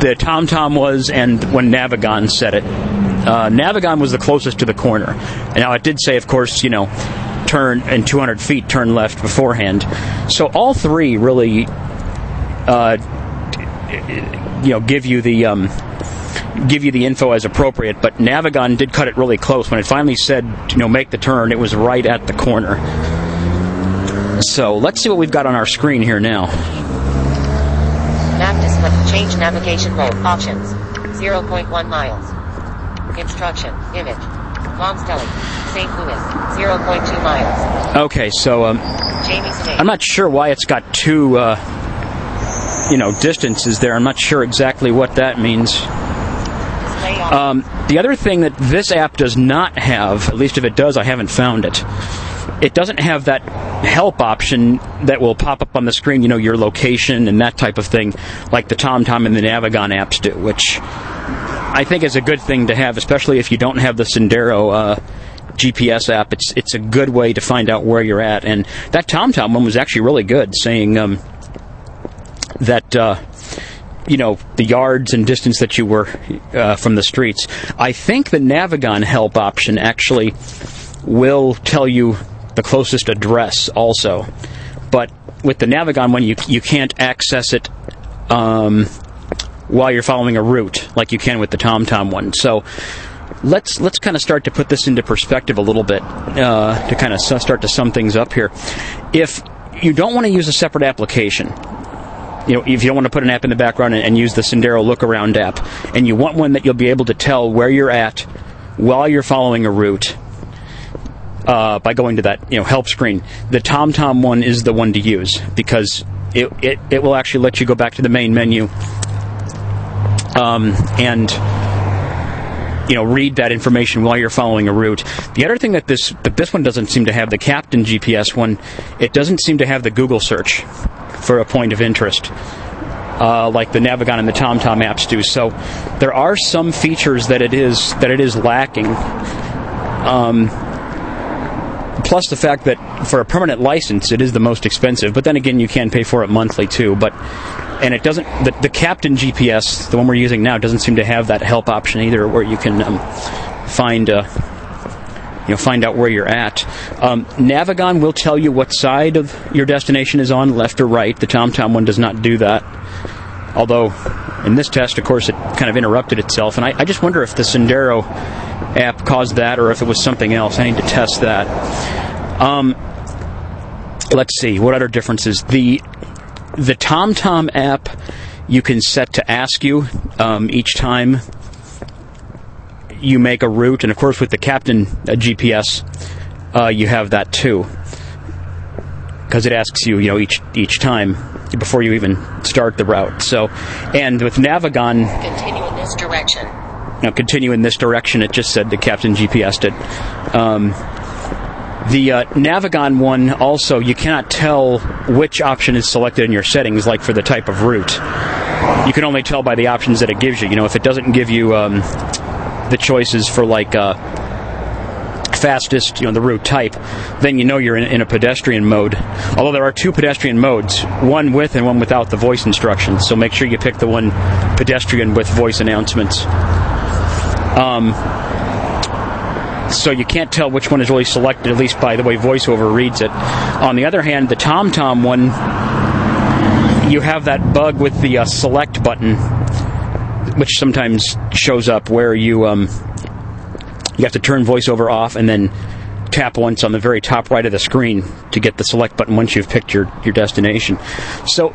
the TomTom was and when Navigon said it. Uh, Navigon was the closest to the corner. Now, it did say, of course, you know, turn and 200 feet turn left beforehand. So all three really, uh, you know, give you the um, give you the info as appropriate. But Navigon did cut it really close when it finally said, you know, make the turn. It was right at the corner. So let's see what we've got on our screen here now. Map display. Change navigation mode. Options. 0.1 miles. Instruction. Image. Mom's Deli. St. Louis. 0.2 miles. Okay, so um. I'm not sure why it's got two, uh, you know, distances there. I'm not sure exactly what that means. Um, the other thing that this app does not have, at least if it does, I haven't found it. It doesn't have that help option that will pop up on the screen, you know, your location and that type of thing, like the TomTom and the Navigon apps do, which I think is a good thing to have, especially if you don't have the Sendero uh, GPS app. It's it's a good way to find out where you're at. And that TomTom one was actually really good, saying um, that. Uh, you know the yards and distance that you were uh, from the streets. I think the Navigon help option actually will tell you the closest address also, but with the Navigon one, you you can't access it um, while you're following a route like you can with the TomTom one. So let's let's kind of start to put this into perspective a little bit uh, to kind of start to sum things up here. If you don't want to use a separate application, you know, if you don't want to put an app in the background and, and use the Sendero Look Around app, and you want one that you'll be able to tell where you're at while you're following a route uh, by going to that you know help screen, the TomTom one is the one to use because it, it, it will actually let you go back to the main menu um, and you know read that information while you're following a route. The other thing that this that this one doesn't seem to have the Captain GPS one, it doesn't seem to have the Google search for a point of interest. Uh, like the Navigon and the TomTom apps do. So there are some features that it is that it is lacking. Um, plus the fact that for a permanent license it is the most expensive. But then again, you can pay for it monthly too. But and it doesn't. The, the Captain GPS, the one we're using now, doesn't seem to have that help option either, where you can um, find. Uh, you know, find out where you're at. Um, Navigon will tell you what side of your destination is on, left or right. The TomTom one does not do that. Although, in this test, of course, it kind of interrupted itself, and I, I just wonder if the Sendero app caused that or if it was something else. I need to test that. Um, let's see what other differences. The the TomTom app you can set to ask you um, each time you make a route, and of course with the Captain uh, GPS, uh, you have that too, because it asks you, you know, each each time before you even start the route. So, and with Navigon, Continue in this direction. now continue in this direction. It just said the Captain GPS did. Um, the uh, Navigon one also, you cannot tell which option is selected in your settings, like for the type of route. You can only tell by the options that it gives you. You know, if it doesn't give you um, the choices for like uh, fastest, you know, the route type, then you know you're in, in a pedestrian mode. Although there are two pedestrian modes, one with and one without the voice instructions. So make sure you pick the one pedestrian with voice announcements. Um, so you can't tell which one is really selected, at least by the way VoiceOver reads it. On the other hand, the TomTom one, you have that bug with the uh, select button, which sometimes shows up where you um, you have to turn VoiceOver off and then tap once on the very top right of the screen to get the select button once you've picked your, your destination. So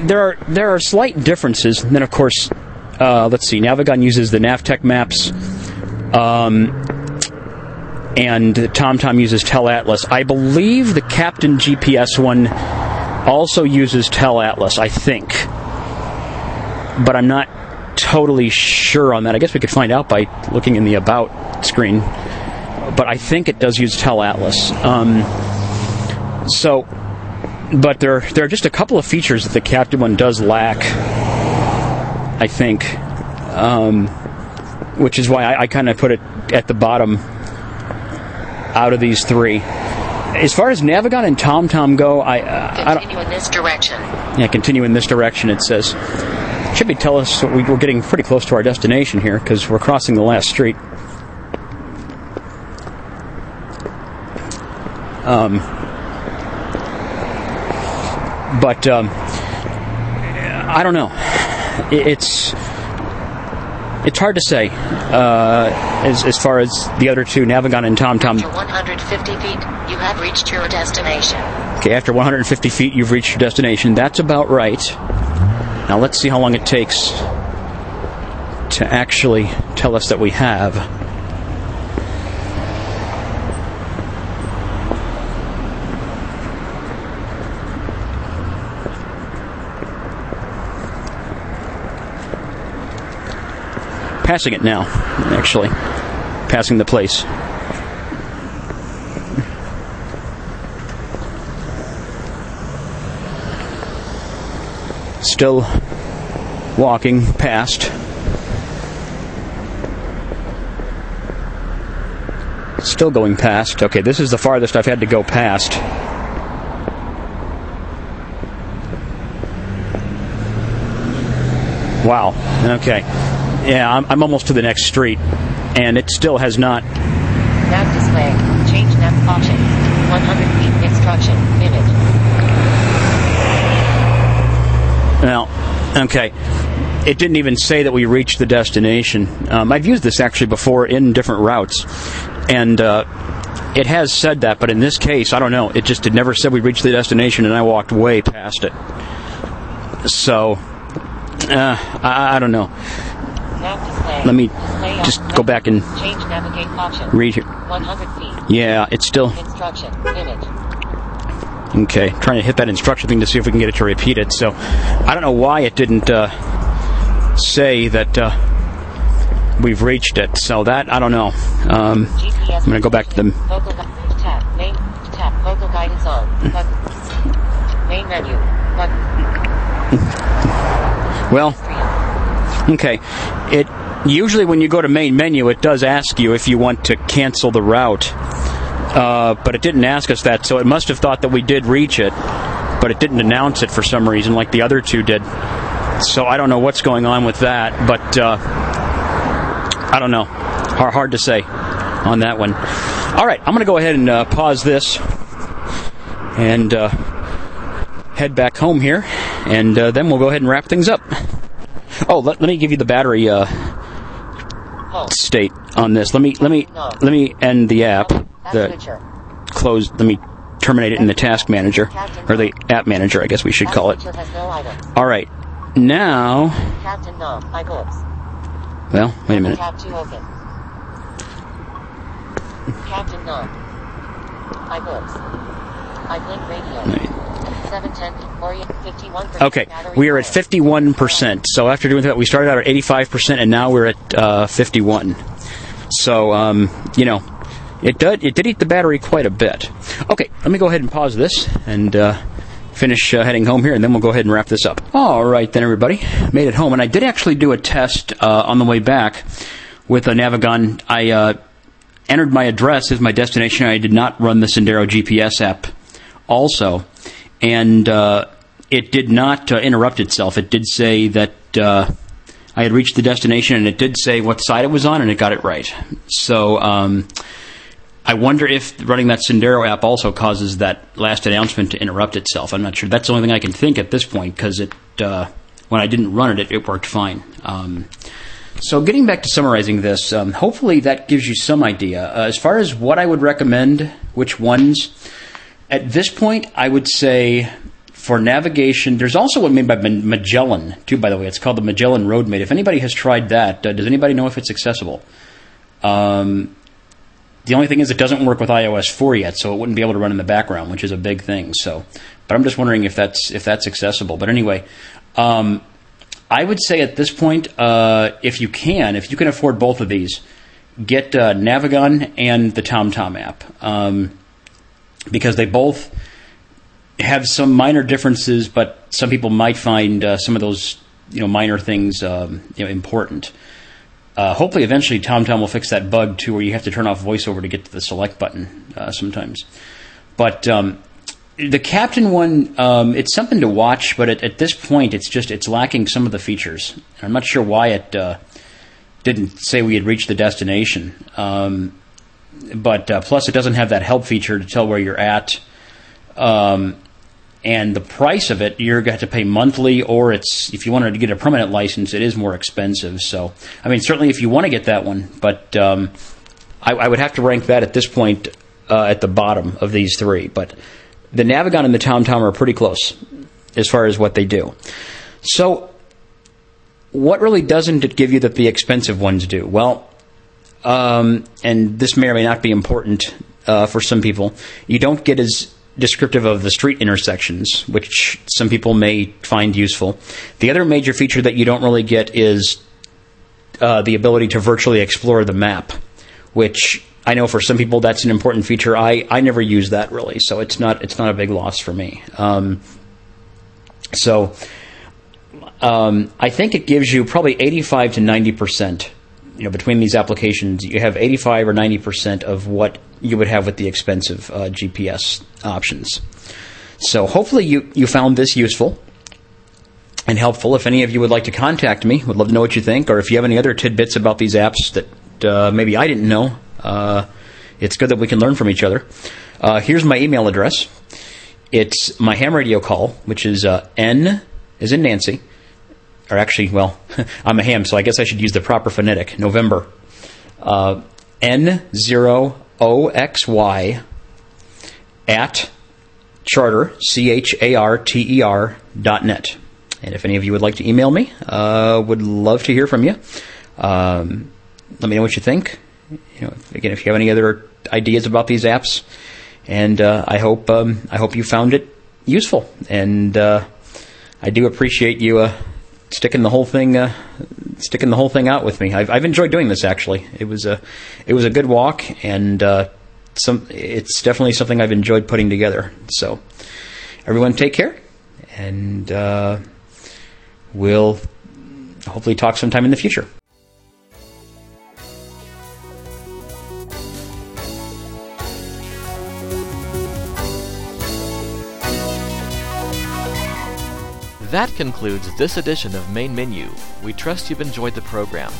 there are there are slight differences. And then of course, uh, let's see, Navigon uses the Navteq maps. Um, and TomTom uses Tele Atlas. I believe the Captain GPS one also uses Tele Atlas, I think. But I'm not totally sure on that. I guess we could find out by looking in the About screen. But I think it does use Tele Atlas. Um, so, but there, there are just a couple of features that the Captain one does lack, I think. Um, which is why I, I kind of put it at the bottom out of these three. As far as Navigon and TomTom go, I, uh, I don't. In this direction. Yeah, continue in this direction. It says should be tell us we- we're getting pretty close to our destination here because we're crossing the last street. Um, but um, I don't know. It's it's hard to say uh, as as far as the other two, Navigon and TomTom. After 150 feet, you have reached your destination. Okay, after 150 feet, you've reached your destination. That's about right. Now let's see how long it takes to actually tell us that we have. Passing it now, actually. Passing the place. Still walking past. Still going past. Okay, this is the farthest I've had to go past. Wow. Okay. Yeah, I'm, I'm almost to the next street, and it still has not. Nav display. Change options. 100 feet instruction. Image. Well, okay. It didn't even say that we reached the destination. Um, I've used this actually before in different routes, and uh, it has said that, but in this case, I don't know. It just it never said we reached the destination, and I walked way past it. So, uh, I, I don't know. Let me just go back and Change navigate option. read here. 100 feet. Yeah, it's still Instruction. Image. Okay. Trying to hit that instruction thing to see if we can get it to repeat it. So, I don't know why it didn't uh, say that uh, we've reached it. So that I don't know. Um, GPS. I'm gonna go back to the tab. Main. Vocal guidance on. Button. Main menu. Button. well. Okay. It usually when you go to main menu, it does ask you if you want to cancel the route, uh, but it didn't ask us that, so it must have thought that we did reach it, but it didn't announce it for some reason, like the other two did. So I don't know what's going on with that, but uh, I don't know. Hard, hard to say on that one. All right, I'm going to go ahead and uh, pause this and uh, head back home here, and uh, then we'll go ahead and wrap things up. Oh, let, let me give you the battery uh, state on this. Let me let me let me end the app. The close. Let me terminate it in the task manager or the app manager, I guess we should call it. switcher has no items. All right. Now, Captain Nom. iBooks. well, wait a minute. Tab 2 open. Captain Nom. iBooks. iBlink Radio. 710 Orient 51%. Okay, we are at 51%. So after doing that, we started out at 85%, and now we're at uh, 51. So, um, you know, it did it did eat the battery quite a bit. Okay, let me go ahead and pause this and uh, finish uh, heading home here, and then we'll go ahead and wrap this up. All right, then everybody made it home, and I did actually do a test uh, on the way back with a Navigon. I uh, entered my address as my destination. I did not run the Sendero GPS app also, and uh, it did not uh, interrupt itself. It did say that I had reached the destination, and it did say what side it was on, and it got it right. So um, I wonder if running that Sendero app also causes that last announcement to interrupt itself. I'm not sure. That's the only thing I can think at this point because it uh, when I didn't run it, it, it worked fine. Um, so, getting back to summarizing this, um, hopefully that gives you some idea. Uh, as far as what I would recommend, which ones, at this point, I would say for navigation, there's also one made by Magellan, too, by the way. It's called the Magellan Roadmate. If anybody has tried that, uh, does anybody know if it's accessible? Um, the only thing is, it doesn't work with iOS 4 yet, so it wouldn't be able to run in the background, which is a big thing. So, but I'm just wondering if that's if that's accessible. But anyway, um, I would say at this point, uh, if you can, if you can afford both of these, get uh, Navigon and the TomTom app um, because they both have some minor differences, but some people might find uh, some of those you know minor things um, you know important. Uh, hopefully, eventually, TomTom will fix that bug too, where you have to turn off VoiceOver to get to the select button uh, sometimes. But um, the Captain one, um, it's something to watch, but at, at this point, it's just it's lacking some of the features. I'm not sure why it uh, didn't say we had reached the destination. Um, but uh, plus, it doesn't have that help feature to tell where you're at. Um, and the price of it, you're going to have to pay monthly, or it's if you wanted to get a permanent license, it is more expensive. So, I mean, certainly if you want to get that one, but um, I, I would have to rank that at this point uh, at the bottom of these three. But the Navigon and the TomTom are pretty close as far as what they do. So, what really doesn't it give you that the expensive ones do? Well, um, and this may or may not be important uh, for some people. You don't get as descriptive of the street intersections, which some people may find useful. The other major feature that you don't really get is uh, the ability to virtually explore the map, which I know for some people that's an important feature. I, I never use that really, so it's not it's not a big loss for me. Um, so um, I think it gives you probably 85 to 90 percent. You know, between these applications, you have 85 or 90 percent of what you would have with the expensive uh, GPS options. So hopefully you, you found this useful and helpful. If any of you would like to contact me, would love to know what you think, or if you have any other tidbits about these apps that uh, maybe I didn't know, uh, it's good that we can learn from each other. Uh, here's my email address. It's my ham radio call, which is uh, N is in Nancy, or actually, well, I'm a ham, so I guess I should use the proper phonetic. November. Uh, N0OXY at charter, C H A R T E R dot net. And if any of you would like to email me, uh, would love to hear from you. Um, let me know what you think. You know, again, if you have any other ideas about these apps, and uh, I hope um, I hope you found it useful. And uh, I do appreciate you uh, sticking the whole thing uh, sticking the whole thing out with me. I've, I've enjoyed doing this. Actually, it was a it was a good walk, and uh, some it's definitely something I've enjoyed putting together. So, everyone, take care, and uh, we'll hopefully talk sometime in the future. That concludes this edition of Main Menu. We trust you've enjoyed the program.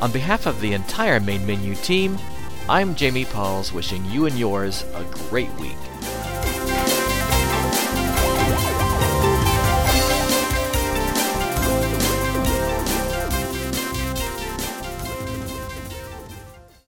On behalf of the entire Main Menu team, I'm Jamie Pauls wishing you and yours a great week.